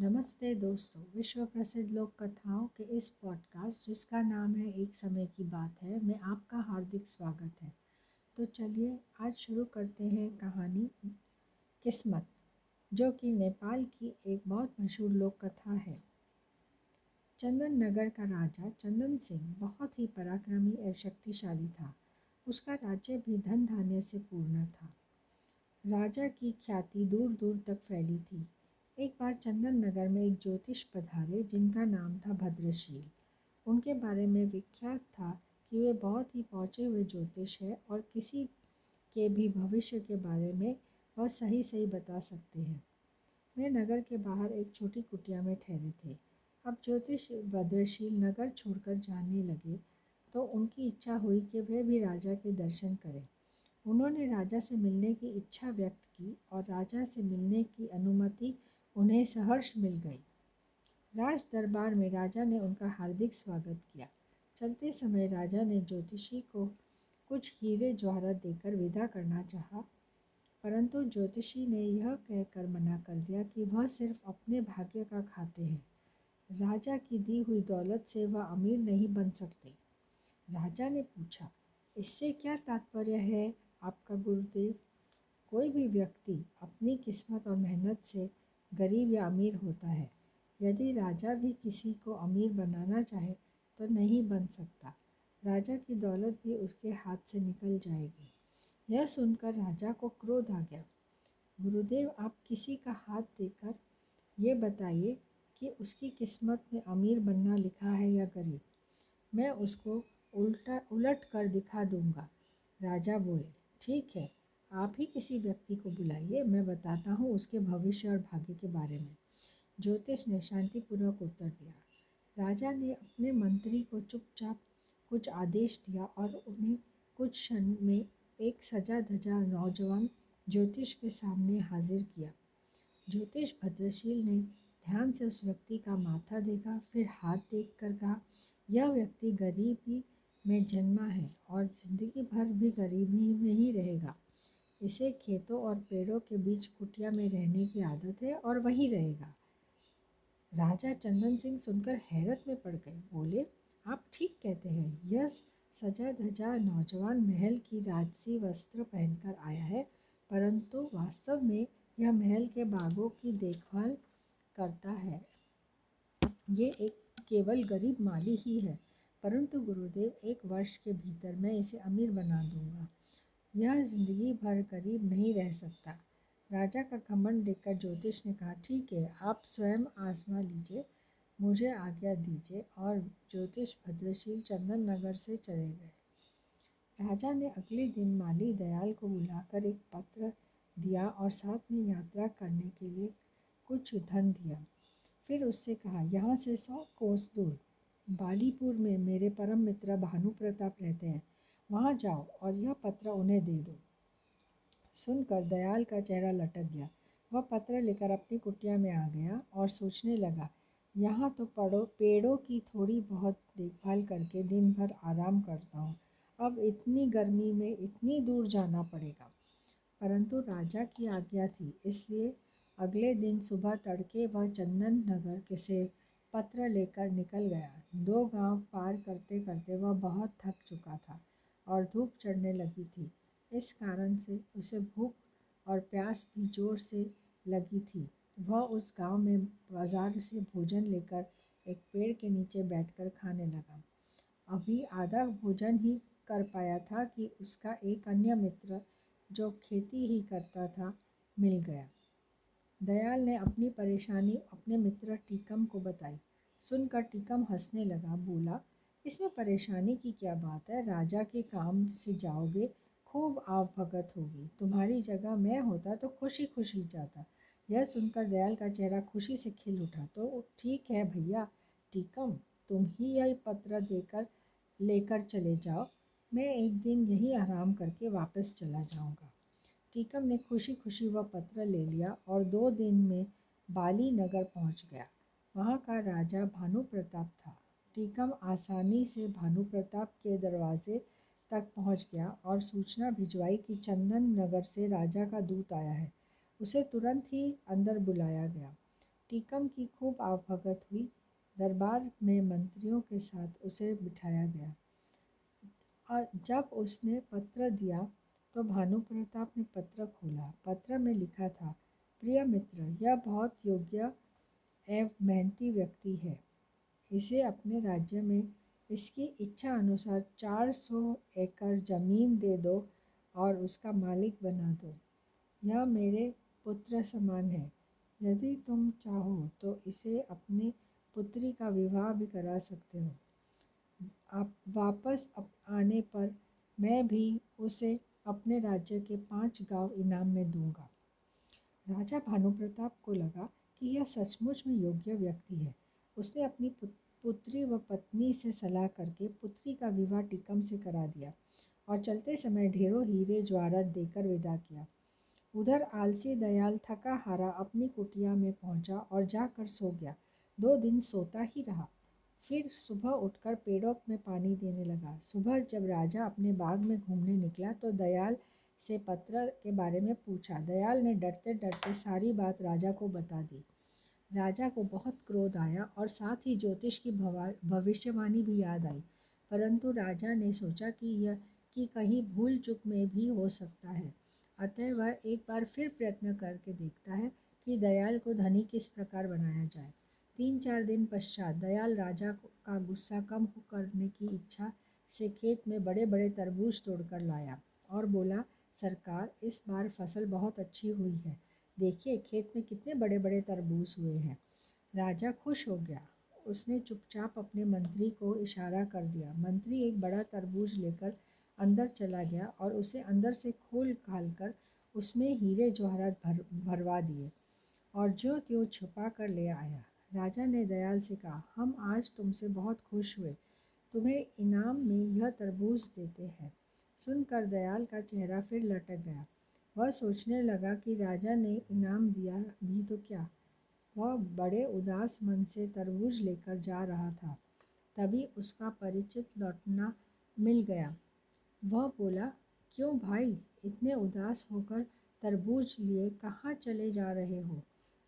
नमस्ते दोस्तों विश्व प्रसिद्ध लोक कथाओं के इस पॉडकास्ट जिसका नाम है एक समय की बात है, में आपका हार्दिक स्वागत है। तो चलिए, आज शुरू करते हैं कहानी किस्मत, जो कि नेपाल की एक बहुत मशहूर लोक कथा है। चंदन नगर का राजा चंदन सिंह बहुत ही पराक्रमी और शक्तिशाली था। उसका राज्य भी धन धान्य से पूर्ण था। राजा की ख्याति दूर दूर तक फैली थी। एक बार चंदन नगर में एक ज्योतिष पधारे जिनका नाम था भद्रशील उनके बारे में विख्यात था कि वे बहुत ही पहुँचे हुए ज्योतिष है और किसी के भी भविष्य के बारे में वह सही सही बता सकते हैं। वे नगर के बाहर एक छोटी कुटिया में ठहरे थे। अब ज्योतिष भद्रशील नगर छोड़कर जाने लगे तो उनकी इच्छा हुई कि वे भी राजा के दर्शन करें। उन्होंने राजा से मिलने की इच्छा व्यक्त की और राजा से मिलने की अनुमति उन्हें सहर्ष मिल गई। राज दरबार में राजा ने उनका हार्दिक स्वागत किया। चलते समय राजा ने ज्योतिषी को कुछ हीरे जवाहरत देकर विदा करना चाहा, परंतु ज्योतिषी ने यह कहकर मना कर दिया कि वह सिर्फ़ अपने भाग्य का खाते हैं। राजा की दी हुई दौलत से वह अमीर नहीं बन सकते। राजा ने पूछा, इससे क्या तात्पर्य है आपका गुरुदेव? कोई भी व्यक्ति अपनी किस्मत और मेहनत से गरीब या अमीर होता है। यदि राजा भी किसी को अमीर बनाना चाहे तो नहीं बन सकता। राजा की दौलत भी उसके हाथ से निकल जाएगी। यह सुनकर राजा को क्रोध आ गया। गुरुदेव, आप किसी का हाथ देकर ये बताइए कि उसकी किस्मत में अमीर बनना लिखा है या गरीब? मैं उसको उल्टा, उलट कर दिखा दूँगा। राजा बोले, ठीक है। आप ही किसी व्यक्ति को बुलाइए, मैं बताता हूँ उसके भविष्य और भाग्य के बारे में। ज्योतिष ने शांतिपूर्वक उत्तर दिया। राजा ने अपने मंत्री को चुपचाप कुछ आदेश दिया और उन्हें कुछ क्षण में एक सजा धजा नौजवान ज्योतिष के सामने हाजिर किया। ज्योतिष भद्रशील ने ध्यान से उस व्यक्ति का माथा देखा, फिर हाथ देख कर कहा, यह व्यक्ति गरीबी में जन्मा है और ज़िंदगी भर भी गरीबी में ही रहेगा। इसे खेतों और पेड़ों के बीच कुटिया में रहने की आदत है और वहीं रहेगा। राजा चंदन सिंह सुनकर हैरत में पड़ गए। बोले, आप ठीक कहते हैं। यह सजा धजा नौजवान महल की राजसी वस्त्र पहनकर आया है, परंतु वास्तव में यह महल के बागों की देखभाल करता है। ये एक केवल गरीब माली ही है, परंतु गुरुदेव, एक वर्ष के भीतर मैं इसे अमीर बना दूँगा। यह ज़िंदगी भर गरीब नहीं रह सकता। राजा का घमंड देखकर ज्योतिष ने कहा, ठीक है, आप स्वयं आजमा लीजिए, मुझे आज्ञा दीजिए। और ज्योतिष भद्रशील चंदन नगर से चले गए। राजा ने अगले दिन माली दयाल को बुलाकर एक पत्र दिया और साथ में यात्रा करने के लिए कुछ धन दिया। फिर उससे कहा, यहाँ से सौ कोस दूर बालीपुर में मेरे परम मित्र भानु प्रताप रहते हैं। वहाँ जाओ और यह पत्र उन्हें दे दो। सुनकर दयाल का चेहरा लटक गया। वह पत्र लेकर अपनी कुटिया में आ गया और सोचने लगा, यहाँ तो पड़ो, पेड़ों की थोड़ी बहुत देखभाल करके दिन भर आराम करता हूँ। अब इतनी गर्मी में इतनी दूर जाना पड़ेगा। परंतु राजा की आज्ञा थी, इसलिए अगले दिन सुबह तड़के वह चंदन नगर के से पत्र लेकर निकल गया। दो गाँव पार करते करते वह बहुत थक चुका था। और धूप चढ़ने लगी थी। इस कारण से उसे भूख और प्यास भी ज़ोर से लगी थी। वह उस गाँव में बाज़ार से भोजन लेकर एक पेड़ के नीचे बैठकर खाने लगा। अभी आधा भोजन ही कर पाया था कि उसका एक अन्य मित्र जो खेती ही करता था मिल गया। दयाल ने अपनी परेशानी अपने मित्र टीकम को बताई। सुनकर टीकम हंसने लगा, बोला इसमें परेशानी की क्या बात है? राजा के काम से जाओगे, खूब आव भगत होगी। तुम्हारी जगह मैं होता तो खुशी खुशी जाता। यह सुनकर दयाल का चेहरा खुशी से खिल उठा। तो ठीक है भैया, टीकम, तुम ही यह पत्र देकर, लेकर चले जाओ। मैं एक दिन यही आराम करके वापस चला जाऊँगा। टीकम ने खुशी खुशी वह पत्र ले लिया और दो दिन में बाली नगर पहुँच गया। वहाँ का राजा भानु प्रताप था। टीकम आसानी से भानु प्रताप के दरवाजे तक पहुँच गया और सूचना भिजवाई कि चंदन नगर से राजा का दूत आया है। उसे तुरंत ही अंदर बुलाया गया। टीकम की खूब आवभगत हुई। दरबार में मंत्रियों के साथ उसे बिठाया गया। और जब उसने पत्र दिया तो भानु प्रताप ने पत्र खोला। पत्र में लिखा था, प्रिय मित्र, यह बहुत योग्य एवं मेहनती व्यक्ति है। इसे अपने राज्य में इसकी इच्छा अनुसार 400 एकड़ ज़मीन दे दो और उसका मालिक बना दो। यह मेरे पुत्र समान है। यदि तुम चाहो तो इसे अपने पुत्री का विवाह भी करा सकते हो। आप वापस आने पर मैं भी उसे अपने राज्य के पाँच गाँव इनाम में दूँगा। राजा भानु प्रताप को लगा कि यह सचमुच में योग्य व्यक्ति है। उसने अपनी पुत्री व पत्नी से सलाह करके पुत्री का विवाह टिकम से करा दिया और चलते समय ढेरों हीरे ज्वारत देकर विदा किया। उधर आलसी दयाल थका हारा अपनी कुटिया में पहुँचा और जाकर सो गया। दो दिन सोता ही रहा। फिर सुबह उठकर पेड़ों में पानी देने लगा। सुबह जब राजा अपने बाग में घूमने निकला तो दयाल से पत्र के बारे में पूछा। दयाल ने डरते डरते सारी बात राजा को बता दी। राजा को बहुत क्रोध आया और साथ ही ज्योतिष की भविष्यवाणी भी याद आई। परंतु राजा ने सोचा कि यह, कि कहीं भूल चुक में भी हो सकता है। अतः वह एक बार फिर प्रयत्न करके देखता है कि दयाल को धनी किस प्रकार बनाया जाए। तीन चार दिन पश्चात दयाल राजा का गुस्सा कम करने की इच्छा से खेत में बड़े बड़े तरबूज तोड़कर लाया और बोला, सरकार, इस बार फ़सल बहुत अच्छी हुई है। देखिए, खेत में कितने बड़े बड़े तरबूज हुए हैं। राजा खुश हो गया। उसने चुपचाप अपने मंत्री को इशारा कर दिया। मंत्री एक बड़ा तरबूज लेकर अंदर चला गया और उसे अंदर से खोल खाल कर उसमें हीरे जवाहरात भर, भरवा दिए और जो त्यों छुपा कर ले आया। राजा ने दयाल से कहा, हम आज तुमसे बहुत खुश हुए। तुम्हें इनाम में यह तरबूज देते हैं। सुनकर दयाल का चेहरा फिर लटक गया। वह सोचने लगा कि राजा ने इनाम दिया भी तो क्या। वह बड़े उदास मन से तरबूज लेकर जा रहा था। तभी उसका परिचित लौटना मिल गया। वह बोला, क्यों भाई, इतने उदास होकर तरबूज लिए कहाँ चले जा रहे हो?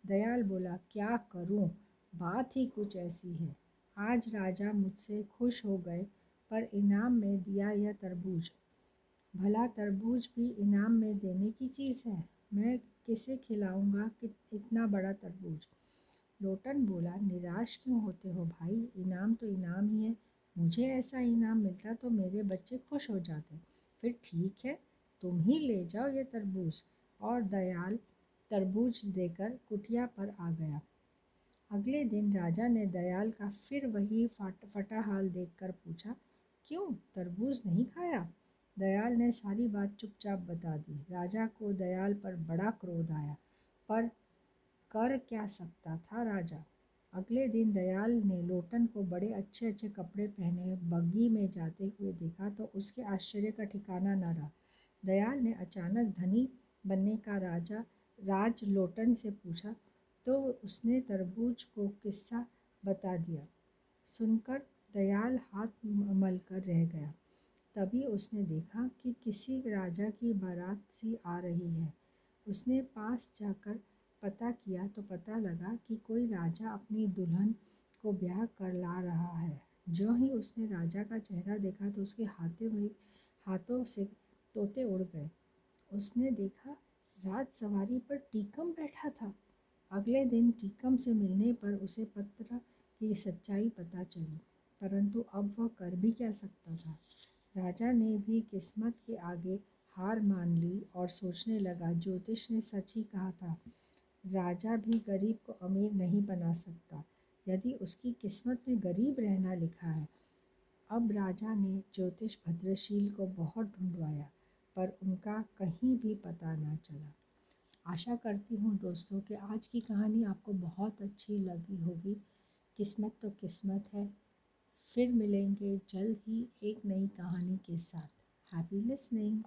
दयाल बोला, क्या करूँ? बात ही कुछ ऐसी है। आज राजा मुझसे खुश हो गए, पर इनाम में दिया यह तरबूज। भला तरबूज भी इनाम में देने की चीज़ है। मैं किसे खिलाऊँगा कि इतना बड़ा तरबूज? लोटन बोला, निराश क्यों होते हो भाई? इनाम तो इनाम ही है। मुझे ऐसा इनाम मिलता तो मेरे बच्चे खुश हो जाते। फिर ठीक है, तुम ही ले जाओ ये तरबूज। और दयाल तरबूज देकर कुटिया पर आ गया। अगले दिन राजा ने दयाल का फिर वही फट फटा हाल देखकर पूछा, क्यों? तरबूज नहीं खाया? दयाल ने सारी बात चुपचाप बता दी। राजा को दयाल पर बड़ा क्रोध आया। पर कर क्या सकता था राजा? अगले दिन दयाल ने लोटन को बड़े अच्छे अच्छे कपड़े पहने बग्गी में जाते हुए देखा तो उसके आश्चर्य का ठिकाना न रहा। दयाल ने अचानक धनी बनने का राजा, राज लोटन से पूछा तो उसने तरबूज को किस्सा बता दिया। सुनकर दयाल हाथ मल कर रह गया। तभी उसने देखा कि किसी राजा की बारात सी आ रही है। उसने पास जाकर पता किया तो पता लगा कि कोई राजा अपनी दुल्हन को ब्याह कर ला रहा है। जो ही उसने राजा का चेहरा देखा तो उसके हाथे में, हाथों से तोते उड़ गए। उसने देखा राज सवारी पर टीकम बैठा था। अगले दिन टीकम से मिलने पर उसे पत्र की सच्चाई पता चली, परंतु अब वह कर भी क्या सकता था? राजा ने भी किस्मत के आगे हार मान ली और सोचने लगा, ज्योतिष ने सच ही कहा था, राजा भी गरीब को अमीर नहीं बना सकता, यदि उसकी किस्मत में गरीब रहना लिखा है। अब राजा ने ज्योतिष भद्रशील को बहुत ढूंढवाया, पर उनका कहीं भी पता ना चला। आशा करती हूँ दोस्तों कि आज की कहानी आपको बहुत अच्छी लगी होगी। किस्मत तो किस्मत है फिर मिलेंगे जल्द ही एक नई कहानी के साथ। Happy listening